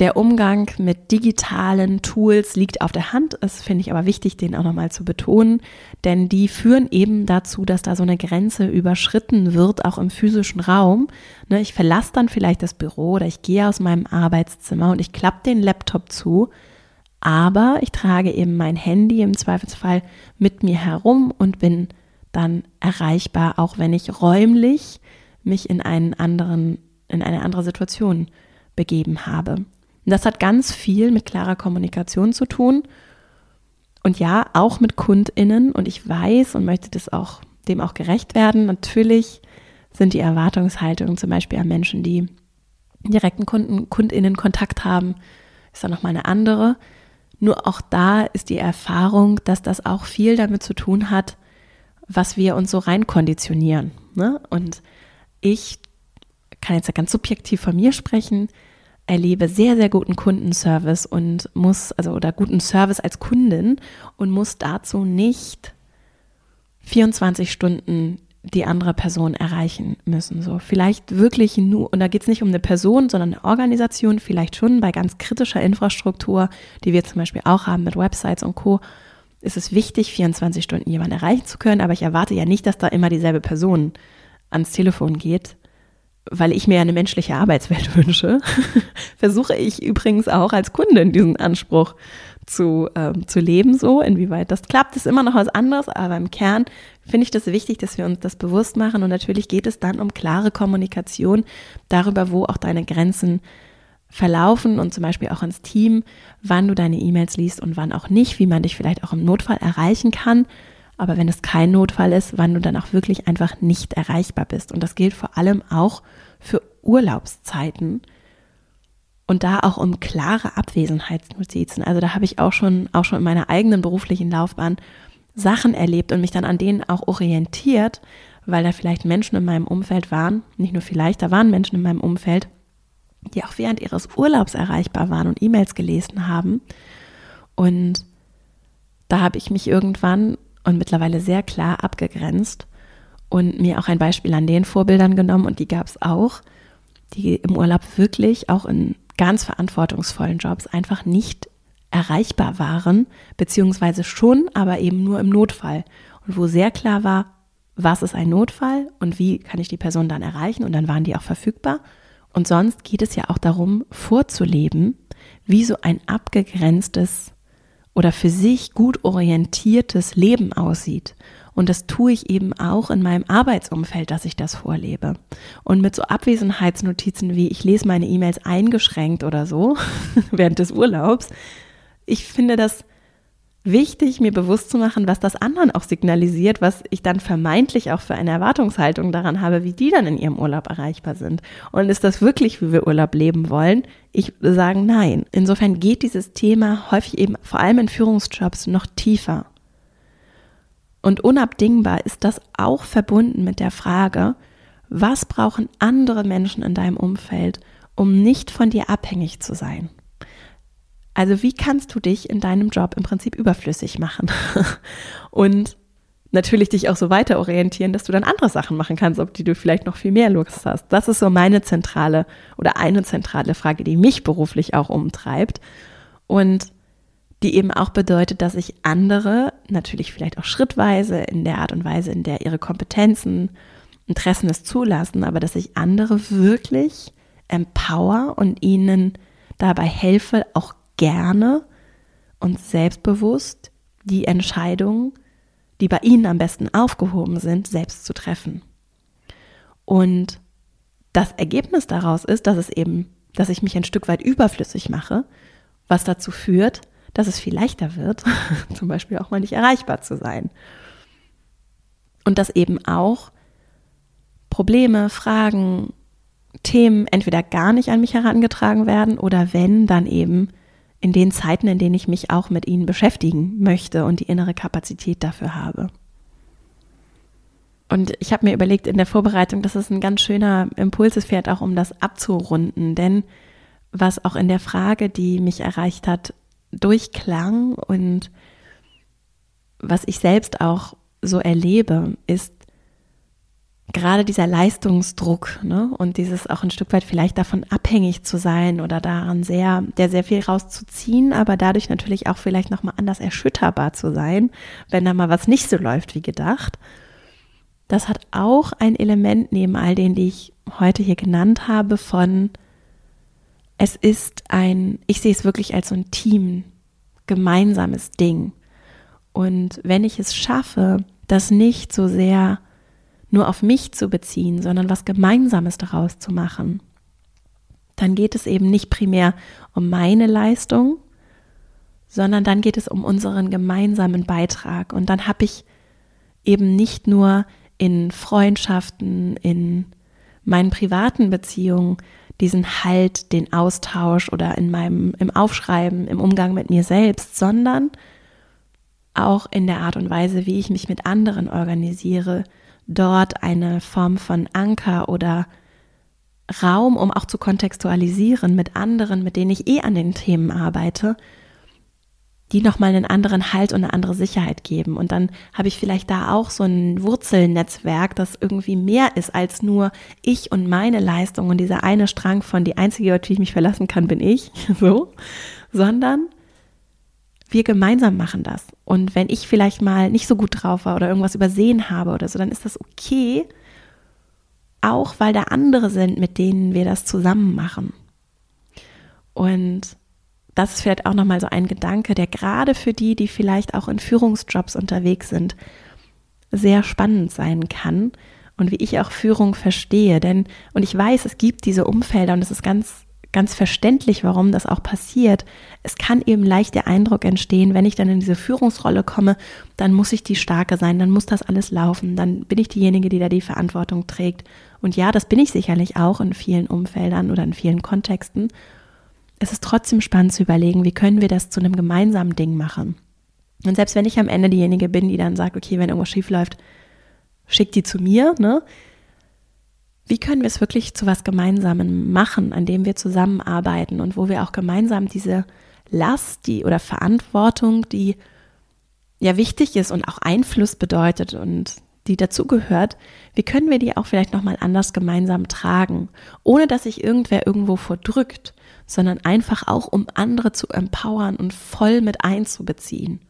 der Umgang mit digitalen Tools liegt auf der Hand. Es finde ich aber wichtig, den auch nochmal zu betonen, denn die führen eben dazu, dass da so eine Grenze überschritten wird, auch im physischen Raum. Ne, ich verlasse dann vielleicht das Büro oder ich gehe aus meinem Arbeitszimmer und ich klappe den Laptop zu, aber ich trage eben mein Handy im Zweifelsfall mit mir herum und bin dann erreichbar, auch wenn ich räumlich mich in einen anderen, in eine andere Situation begeben habe. Und das hat ganz viel mit klarer Kommunikation zu tun. Und ja, auch mit KundInnen. Und ich weiß und möchte das auch, dem auch gerecht werden. Natürlich sind die Erwartungshaltungen zum Beispiel an Menschen, die direkten Kunden, KundInnen Kontakt haben, ist dann nochmal eine andere. Nur auch da ist die Erfahrung, dass das auch viel damit zu tun hat, was wir uns so rein konditionieren. Ne? Und ich kann jetzt ganz subjektiv von mir sprechen erlebe sehr, sehr guten Kundenservice und muss, also oder guten Service als Kundin und muss dazu nicht 24 Stunden die andere Person erreichen müssen. So, vielleicht wirklich nur, und da geht es nicht um eine Person, sondern eine Organisation, vielleicht schon bei ganz kritischer Infrastruktur, die wir zum Beispiel auch haben mit Websites und Co., ist es wichtig, 24 Stunden jemanden erreichen zu können, aber ich erwarte ja nicht, dass da immer dieselbe Person ans Telefon geht, weil ich mir eine menschliche Arbeitswelt [LAUGHS] wünsche, versuche ich übrigens auch als Kundin diesen Anspruch zu, ähm, zu leben, so inwieweit das klappt, ist immer noch was anderes, aber im Kern finde ich das wichtig, dass wir uns das bewusst machen und natürlich geht es dann um klare Kommunikation darüber, wo auch deine Grenzen verlaufen und zum Beispiel auch ins Team, wann du deine E-Mails liest und wann auch nicht, wie man dich vielleicht auch im Notfall erreichen kann. Aber wenn es kein Notfall ist, wann du dann auch wirklich einfach nicht erreichbar bist. Und das gilt vor allem auch für Urlaubszeiten und da auch um klare Abwesenheitsnotizen. Also da habe ich auch schon, auch schon in meiner eigenen beruflichen Laufbahn Sachen erlebt und mich dann an denen auch orientiert, weil da vielleicht Menschen in meinem Umfeld waren, nicht nur vielleicht, da waren Menschen in meinem Umfeld, die auch während ihres Urlaubs erreichbar waren und E-Mails gelesen haben. Und da habe ich mich irgendwann und mittlerweile sehr klar abgegrenzt und mir auch ein Beispiel an den Vorbildern genommen und die gab es auch, die im Urlaub wirklich auch in ganz verantwortungsvollen Jobs einfach nicht erreichbar waren, beziehungsweise schon, aber eben nur im Notfall. Und wo sehr klar war, was ist ein Notfall und wie kann ich die Person dann erreichen und dann waren die auch verfügbar. Und sonst geht es ja auch darum, vorzuleben, wie so ein abgegrenztes oder für sich gut orientiertes Leben aussieht. Und das tue ich eben auch in meinem Arbeitsumfeld, dass ich das vorlebe. Und mit so Abwesenheitsnotizen wie ich lese meine E-Mails eingeschränkt oder so [LAUGHS] während des Urlaubs, ich finde das wichtig, mir bewusst zu machen, was das anderen auch signalisiert, was ich dann vermeintlich auch für eine Erwartungshaltung daran habe, wie die dann in ihrem Urlaub erreichbar sind. Und ist das wirklich, wie wir Urlaub leben wollen? Ich sagen nein. Insofern geht dieses Thema häufig eben vor allem in Führungsjobs noch tiefer. Und unabdingbar ist das auch verbunden mit der Frage, was brauchen andere Menschen in deinem Umfeld, um nicht von dir abhängig zu sein? Also wie kannst du dich in deinem Job im Prinzip überflüssig machen? [LAUGHS] Und natürlich dich auch so weiter orientieren, dass du dann andere Sachen machen kannst, auf die du vielleicht noch viel mehr Lust hast. Das ist so meine zentrale oder eine zentrale Frage, die mich beruflich auch umtreibt und die eben auch bedeutet, dass ich andere natürlich vielleicht auch schrittweise in der Art und Weise, in der ihre Kompetenzen, Interessen es zulassen, aber dass ich andere wirklich empower und ihnen dabei helfe, auch gerne und selbstbewusst die Entscheidungen, die bei Ihnen am besten aufgehoben sind, selbst zu treffen. Und das Ergebnis daraus ist, dass es eben, dass ich mich ein Stück weit überflüssig mache, was dazu führt, dass es viel leichter wird, [LAUGHS] zum Beispiel auch mal nicht erreichbar zu sein. Und dass eben auch Probleme, Fragen, Themen entweder gar nicht an mich herangetragen werden oder wenn, dann eben in den Zeiten, in denen ich mich auch mit ihnen beschäftigen möchte und die innere Kapazität dafür habe. Und ich habe mir überlegt in der Vorbereitung, dass es ein ganz schöner Impuls ist, vielleicht auch um das abzurunden. Denn was auch in der Frage, die mich erreicht hat, durchklang und was ich selbst auch so erlebe, ist, gerade dieser Leistungsdruck ne, und dieses auch ein Stück weit vielleicht davon abhängig zu sein oder daran sehr, der sehr viel rauszuziehen, aber dadurch natürlich auch vielleicht nochmal anders erschütterbar zu sein, wenn da mal was nicht so läuft wie gedacht. Das hat auch ein Element neben all denen, die ich heute hier genannt habe, von es ist ein, ich sehe es wirklich als so ein Team, gemeinsames Ding. Und wenn ich es schaffe, das nicht so sehr nur auf mich zu beziehen, sondern was Gemeinsames daraus zu machen, dann geht es eben nicht primär um meine Leistung, sondern dann geht es um unseren gemeinsamen Beitrag. Und dann habe ich eben nicht nur in Freundschaften, in meinen privaten Beziehungen diesen Halt, den Austausch oder in meinem, im Aufschreiben, im Umgang mit mir selbst, sondern auch in der Art und Weise, wie ich mich mit anderen organisiere, dort eine Form von Anker oder Raum, um auch zu kontextualisieren mit anderen, mit denen ich eh an den Themen arbeite, die nochmal einen anderen Halt und eine andere Sicherheit geben. Und dann habe ich vielleicht da auch so ein Wurzelnetzwerk, das irgendwie mehr ist als nur ich und meine Leistung und dieser eine Strang von die einzige, auf die ich mich verlassen kann, bin ich, [LAUGHS] so, sondern wir gemeinsam machen das. Und wenn ich vielleicht mal nicht so gut drauf war oder irgendwas übersehen habe oder so, dann ist das okay, auch weil da andere sind, mit denen wir das zusammen machen. Und das ist vielleicht auch nochmal so ein Gedanke, der gerade für die, die vielleicht auch in Führungsjobs unterwegs sind, sehr spannend sein kann und wie ich auch Führung verstehe. Denn, und ich weiß, es gibt diese Umfelder und es ist ganz ganz verständlich, warum das auch passiert. Es kann eben leicht der Eindruck entstehen, wenn ich dann in diese Führungsrolle komme, dann muss ich die Starke sein, dann muss das alles laufen, dann bin ich diejenige, die da die Verantwortung trägt. Und ja, das bin ich sicherlich auch in vielen Umfeldern oder in vielen Kontexten. Es ist trotzdem spannend zu überlegen, wie können wir das zu einem gemeinsamen Ding machen. Und selbst wenn ich am Ende diejenige bin, die dann sagt, okay, wenn irgendwas schief läuft, schick die zu mir, ne? Wie können wir es wirklich zu was Gemeinsamen machen, an dem wir zusammenarbeiten und wo wir auch gemeinsam diese Last, die oder Verantwortung, die ja wichtig ist und auch Einfluss bedeutet und die dazugehört, wie können wir die auch vielleicht nochmal anders gemeinsam tragen, ohne dass sich irgendwer irgendwo vordrückt, sondern einfach auch, um andere zu empowern und voll mit einzubeziehen.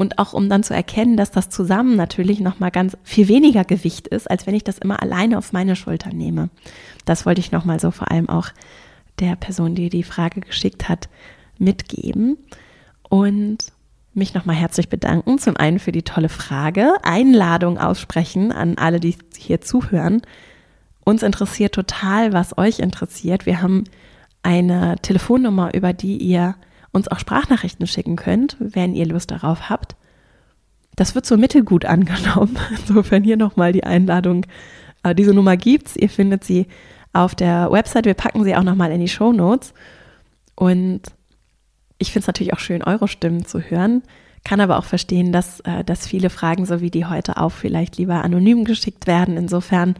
Und auch um dann zu erkennen, dass das zusammen natürlich nochmal ganz viel weniger Gewicht ist, als wenn ich das immer alleine auf meine Schulter nehme. Das wollte ich nochmal so vor allem auch der Person, die die Frage geschickt hat, mitgeben. Und mich nochmal herzlich bedanken. Zum einen für die tolle Frage, Einladung aussprechen an alle, die hier zuhören. Uns interessiert total, was euch interessiert. Wir haben eine Telefonnummer, über die ihr uns auch Sprachnachrichten schicken könnt, wenn ihr Lust darauf habt. Das wird so mittelgut angenommen. [LAUGHS] Insofern hier nochmal die Einladung. Äh, diese Nummer gibt's. Ihr findet sie auf der Website. Wir packen sie auch nochmal in die Show Notes. Und ich finde es natürlich auch schön, eure Stimmen zu hören. Kann aber auch verstehen, dass, äh, dass viele Fragen, so wie die heute auch, vielleicht lieber anonym geschickt werden. Insofern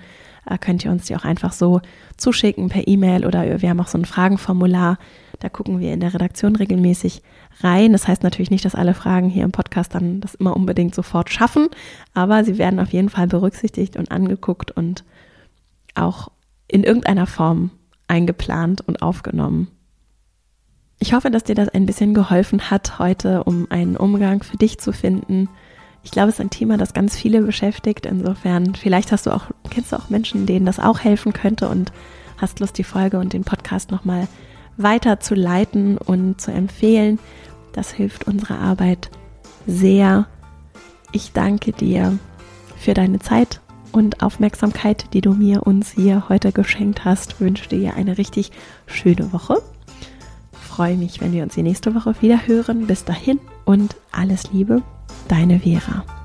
äh, könnt ihr uns die auch einfach so zuschicken per E-Mail oder wir haben auch so ein Fragenformular. Da gucken wir in der Redaktion regelmäßig rein. Das heißt natürlich nicht, dass alle Fragen hier im Podcast dann das immer unbedingt sofort schaffen, aber sie werden auf jeden Fall berücksichtigt und angeguckt und auch in irgendeiner Form eingeplant und aufgenommen. Ich hoffe, dass dir das ein bisschen geholfen hat heute, um einen Umgang für dich zu finden ich glaube, es ist ein Thema, das ganz viele beschäftigt. Insofern, vielleicht hast du auch, kennst du auch Menschen, denen das auch helfen könnte und hast Lust, die Folge und den Podcast nochmal weiter zu leiten und zu empfehlen. Das hilft unserer Arbeit sehr. Ich danke dir für deine Zeit und Aufmerksamkeit, die du mir uns hier heute geschenkt hast. Ich wünsche dir eine richtig schöne Woche. Freue mich, wenn wir uns die nächste Woche wieder hören. Bis dahin und alles Liebe, deine Vera.